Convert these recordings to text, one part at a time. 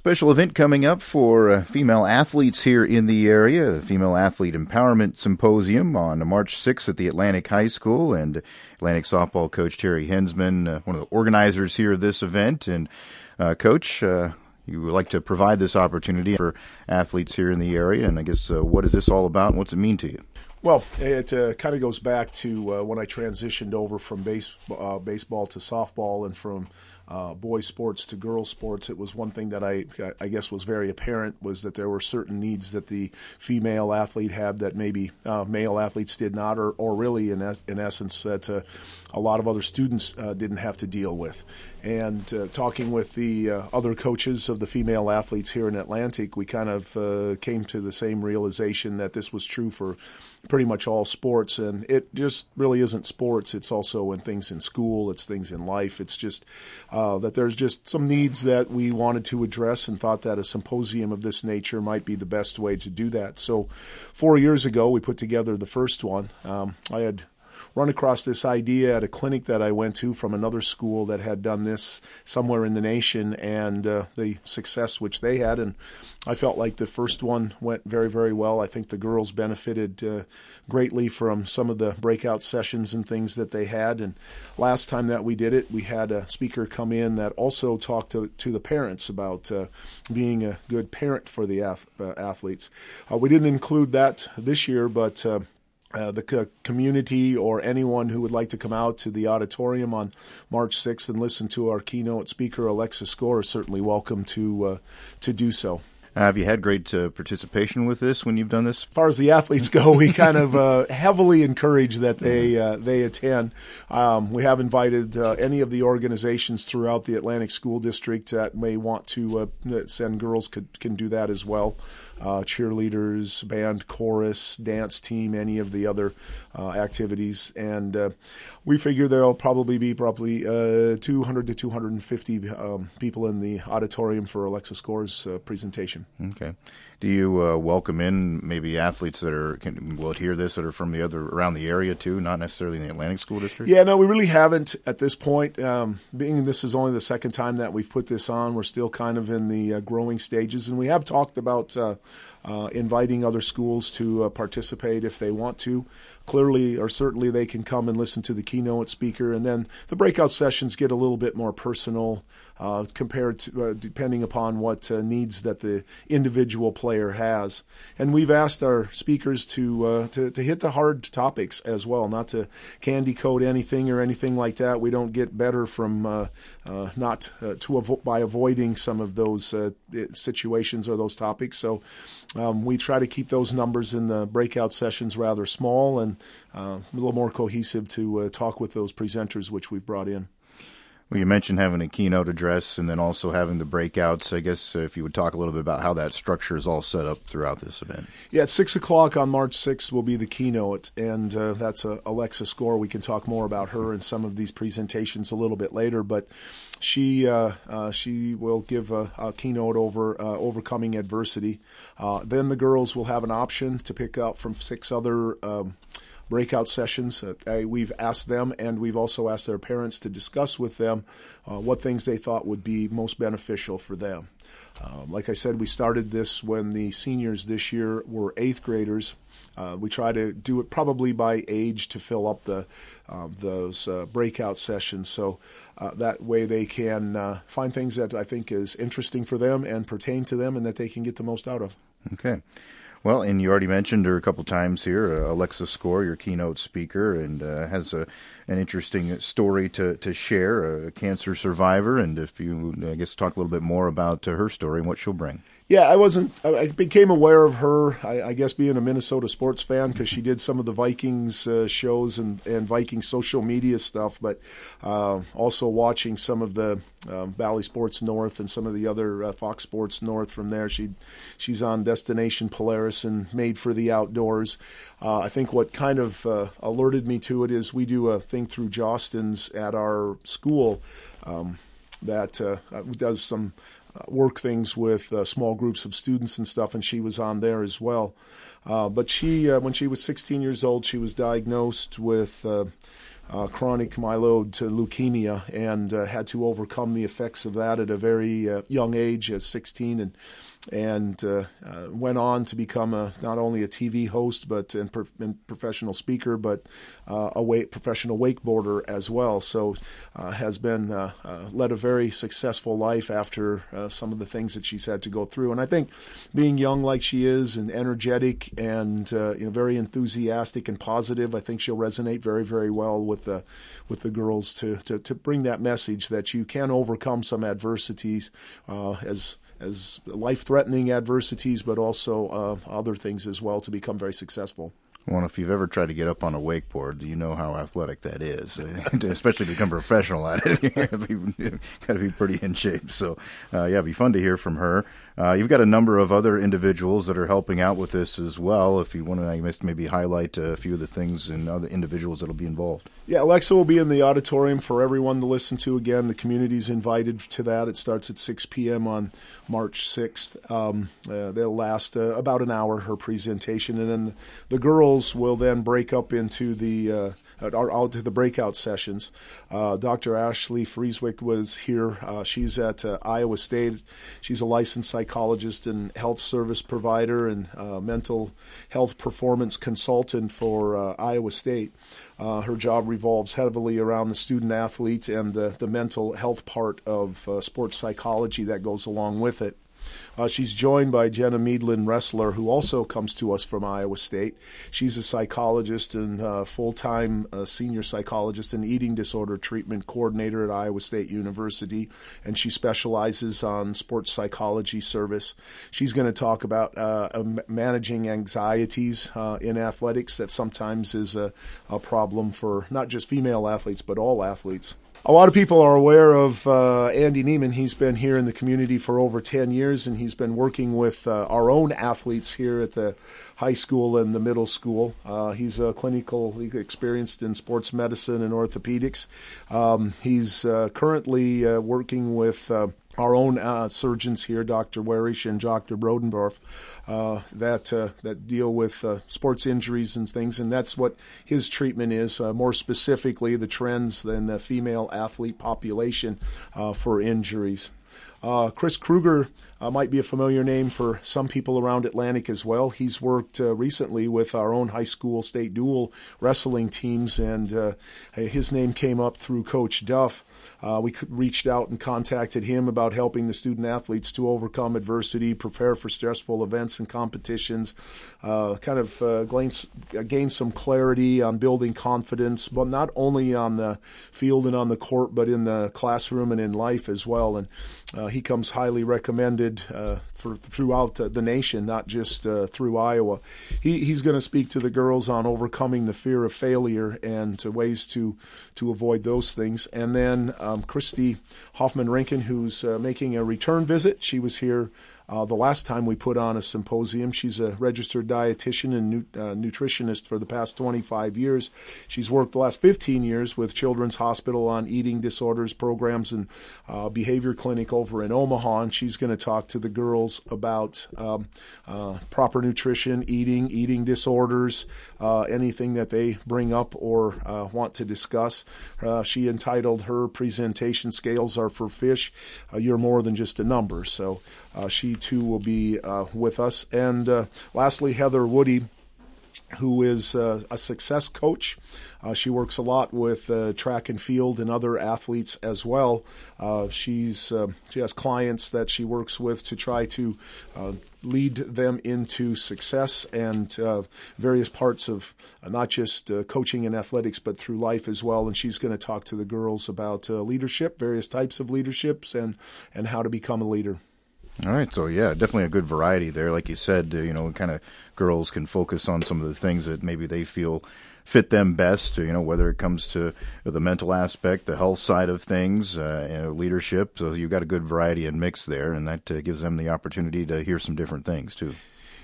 Special event coming up for uh, female athletes here in the area, a Female Athlete Empowerment Symposium on March 6th at the Atlantic High School. And Atlantic softball coach Terry Hensman, uh, one of the organizers here of this event. And, uh, Coach, uh, you would like to provide this opportunity for athletes here in the area. And I guess uh, what is this all about and what's it mean to you? Well, it uh, kind of goes back to uh, when I transitioned over from base, uh, baseball to softball and from uh, boys sports to girls sports, it was one thing that I, I guess was very apparent was that there were certain needs that the female athlete had that maybe uh, male athletes did not, or, or really in, in essence that uh, a lot of other students uh, didn't have to deal with. And uh, talking with the uh, other coaches of the female athletes here in Atlantic, we kind of came to the same realization that this was true for pretty much all sports. And it just really isn't sports. It's also in things in school it's things in life. It's just uh, that there's just some needs that we wanted to address and thought that a symposium of this nature might be the best way to do that. So four years ago we put together the first one. Um, i had run across this idea at a clinic that I went to from another school that had done this somewhere in the nation and uh, the success which they had. And I felt like the first one went very, very well. I think the girls benefited uh, greatly from some of the breakout sessions and things that they had. And last time that we did it, we had a speaker come in that also talked to, to the parents about uh, being a good parent for the ath- uh, athletes. Uh, we didn't include that this year, but uh, the community or anyone who would like to come out to the auditorium on March 6th and listen to our keynote speaker, Alexa Score, is certainly welcome to uh, to do so. Uh, have you had great uh, participation with this when you've done this? As far as the athletes go, we kind of uh, heavily encourage that they uh, they attend. Um, we have invited uh, any of the organizations throughout the Atlantic School District that may want to uh, send girls could, can do that as well. cheerleaders, band, chorus, dance team, any of the other activities, and we figure there'll probably be probably 200 to 250 um, people in the auditorium for Alexa Score's presentation. Okay. Do you uh, welcome in maybe athletes that are can, will hear this that are from the other around the area too, not necessarily in the Atlantic School District? Yeah, no, we really haven't at this point. Um, being this is only the second time that we've put this on, we're still kind of in the uh, growing stages, and we have talked about uh, uh inviting other schools to uh, participate if they want to clearly or certainly they can come and listen to the keynote speaker and then the breakout sessions get a little bit more personal uh, compared to uh, depending upon what uh, needs that the individual player has. And we've asked our speakers to, uh, to, to hit the hard topics as well, not to candy coat anything or anything like that. We don't get better from not to avo- by avoiding some of those situations or those topics. So um, we try to keep those numbers in the breakout sessions rather small and a little more cohesive to talk with those presenters which we've brought in. Well, you mentioned having a keynote address and then also having the breakouts. I guess uh, if you would talk a little bit about how that structure is all set up throughout this event. Yeah, at 6 o'clock on March 6th will be the keynote, and uh, that's uh, Alexa Score. We can talk more about her and some of these presentations a little bit later, but she uh, uh, she will give a, a keynote over uh, overcoming adversity. Uh, then the girls will have an option to pick up from six other um, breakout sessions. Uh, we've asked them, and we've also asked their parents to discuss with them uh, what things they thought would be most beneficial for them. Um, like I said, we started this when the seniors this year were eighth graders. Uh, we try to do it probably by age to fill up the uh, those uh, breakout sessions, so uh, that way they can uh, find things that I think is interesting for them and pertain to them, and that they can get the most out of. Okay. Well, and you already mentioned her a couple times here, uh, Alexa Score, your keynote speaker, and uh, has a, an interesting story to, to share, a cancer survivor. And if you, I guess, talk a little bit more about uh, her story and what she'll bring. Yeah, I wasn't. I became aware of her. I, I guess being a Minnesota sports fan because she did some of the Vikings uh, shows and and Viking social media stuff, but uh, also watching some of the um, Bally Sports North and some of the other uh, Fox Sports North from there. She she's on Destination Polaris and Made for the Outdoors. Uh, I think what kind of uh, alerted me to it is we do a thing through Jostens at our school um, that uh, does some work things with uh, small groups of students and stuff, and she was on there as well. Uh, but she, uh, when she was 16 years old, she was diagnosed with uh, chronic myeloid leukemia and uh, had to overcome the effects of that at a very uh, young age, at 16, and and uh, uh, went on to become a, not only a TV host but and, pro- and professional speaker, but uh, a professional wakeboarder as well. So uh, has been led a very successful life after some of the things that she's had to go through. And I think being young like she is and energetic and you know very enthusiastic and positive, I think she'll resonate very very well with the with the girls to to, to bring that message that you can overcome some adversities as as life threatening adversities, but also uh, other things as well to become very successful. Well, if you've ever tried to get up on a wakeboard, you know how athletic that is. Especially to become professional at it, You've got to be pretty in shape. So, uh, yeah, it'd be fun to hear from her. Uh, you've got a number of other individuals that are helping out with this as well. If you want to maybe highlight a few of the things and other individuals that'll be involved. Yeah, Alexa will be in the auditorium for everyone to listen to. Again, the community's invited to that. It starts at 6 p.m. on March 6th. Um, uh, they'll last uh, about an hour, her presentation, and then the girls will then break up into the uh, out to the breakout sessions. Uh, Dr. Ashley Frieswick was here. Uh, she's at uh, Iowa State. She's a licensed psychologist and health service provider and uh, mental health performance consultant for uh, Iowa State. Her job revolves heavily around the student athlete and the, the mental health part of sports psychology that goes along with it. Uh, she's joined by Jenna Meadlin Wrestler, who also comes to us from Iowa State. She's a psychologist and uh, full time uh, senior psychologist and eating disorder treatment coordinator at Iowa State University, and she specializes on sports psychology service. She's going to talk about uh, managing anxieties uh, in athletics that sometimes is a, a problem for not just female athletes, but all athletes. A lot of people are aware of uh, Andy Neiman. He's been here in the community for over 10 years, and he's been working with uh, our own athletes here at the high school and the middle school. Uh, he's a clinical, experienced in sports medicine and orthopedics. Um, he's uh, currently uh, working with uh, our own uh, surgeons here, Dr. Warish and Dr. Brodendorf, uh, that uh, that deal with uh, sports injuries and things, and that's what his treatment is. Uh, more specifically, the trends in the female athlete population uh, for injuries. Chris Kruger might be a familiar name for some people around Atlantic as well. He's worked recently with our own high school state dual wrestling teams, and his name came up through Coach Duff. Uh, we reached out and contacted him about helping the student athletes to overcome adversity, prepare for stressful events and competitions, uh, kind of uh, gain, uh, gain some clarity on building confidence, but not only on the field and on the court, but in the classroom and in life as well. And uh, he comes highly recommended uh, for throughout the nation, not just through Iowa. He, he's going to speak to the girls on overcoming the fear of failure and ways to to avoid those things. And then um, Christy Hoffman Rinkin, who's uh, making a return visit. She was here uh, the last time we put on a symposium. She's a registered dietitian and nu- uh, nutritionist for the past 25 years. She's worked the last 15 years with Children's Hospital on eating disorders programs and uh, behavior clinic over in Omaha. And she's going to talk to the girls about um, uh, proper nutrition, eating, eating disorders, uh, anything that they bring up or uh, want to discuss. she entitled her presentation "Scales Are for Fish." you're more than just a number. So she too will be uh, with us. And uh, lastly, Heather Woody, who is uh, a success coach. Uh, she works a lot with uh, track and field and other athletes as well. Uh, she's she has clients that she works with to try to lead them into success and various parts of not just coaching and athletics, but through life as well. And she's going to talk to the girls about leadership, various types of leaderships, and and how to become a leader. All right, so yeah, definitely a good variety there. Like you said, uh, you know, kind of girls can focus on some of the things that maybe they feel fit them best. You know, whether it comes to the mental aspect, the health side of things, uh, you know, leadership. So you've got a good variety and mix there, and that uh, gives them the opportunity to hear some different things too.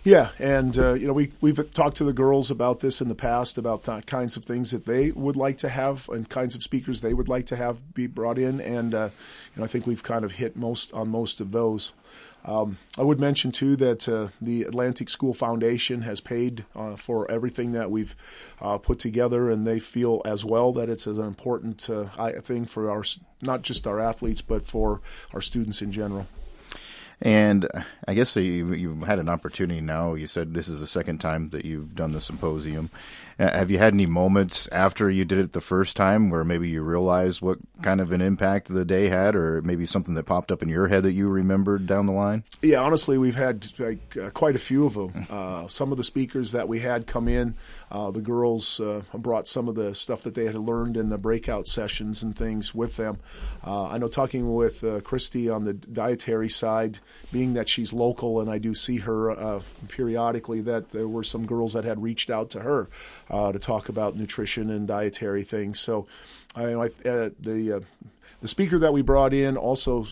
Yeah, and uh, you know we we've talked to the girls about this in the past about the kinds of things that they would like to have and kinds of speakers they would like to have be brought in, and uh, you know I think we've kind of hit most on most of those. Um, I would mention too that uh, the Atlantic School Foundation has paid uh, for everything that we've uh, put together, and they feel as well that it's an important uh, thing for our not just our athletes but for our students in general. And I guess you, you've had an opportunity now. You said this is the second time that you've done the symposium. Uh, have you had any moments after you did it the first time where maybe you realized what kind of an impact the day had, or maybe something that popped up in your head that you remembered down the line? Yeah, honestly, we've had like, uh, quite a few of them. Uh, some of the speakers that we had come in, uh, the girls uh, brought some of the stuff that they had learned in the breakout sessions and things with them. Uh, I know talking with Christy on the dietary side, being that she's local and I do see her periodically, that there were some girls that had reached out to her uh, to talk about nutrition and dietary things. So, I, I uh, the uh, the speaker that we brought in also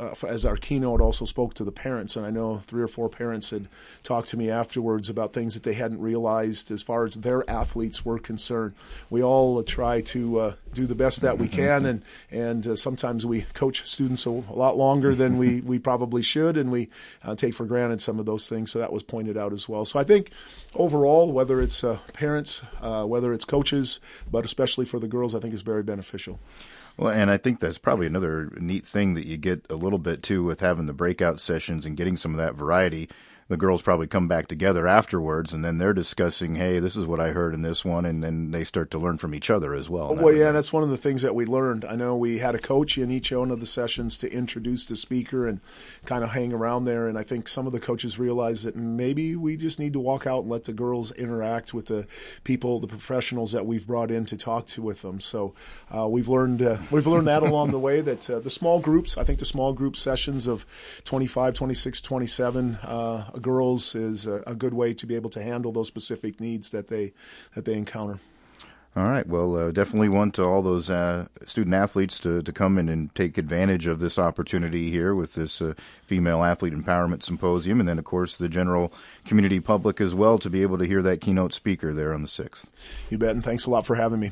uh, as our keynote also spoke to the parents, and I know three or four parents had talked to me afterwards about things that they hadn't realized as far as their athletes were concerned. We all uh, try to uh, do the best that we can, and and uh, sometimes we coach students a, a, lot longer than we, we probably should, and we uh, take for granted some of those things. So that was pointed out as well. So I think overall, whether it's uh, parents, whether it's coaches, but especially for the girls, I think is very beneficial. Well, and I think that's probably another neat thing that you get a little bit too with having the breakout sessions and getting some of that variety the girls probably come back together afterwards and then they're discussing, hey, this is what I heard in this one, and then they start to learn from each other as well. Well, yeah, that's one of the things that we learned. I know we had a coach in each one of the sessions to introduce the speaker and kind of hang around there, and I think some of the coaches realized that maybe we just need to walk out and let the girls interact with the people, the professionals that we've brought in to talk to with them. So uh, we've learned uh, we've learned that along the way that uh, the small groups, I think the small group sessions of 25, 26, 27 uh, girls is a, a, good way to be able to handle those specific needs that they that they encounter. All right. Well, uh, definitely want all those uh, student athletes to, to come in and take advantage of this opportunity here with this uh, female athlete empowerment symposium, and then of course the general community public as well to be able to hear that keynote speaker there on the sixth. You bet, and thanks a lot for having me.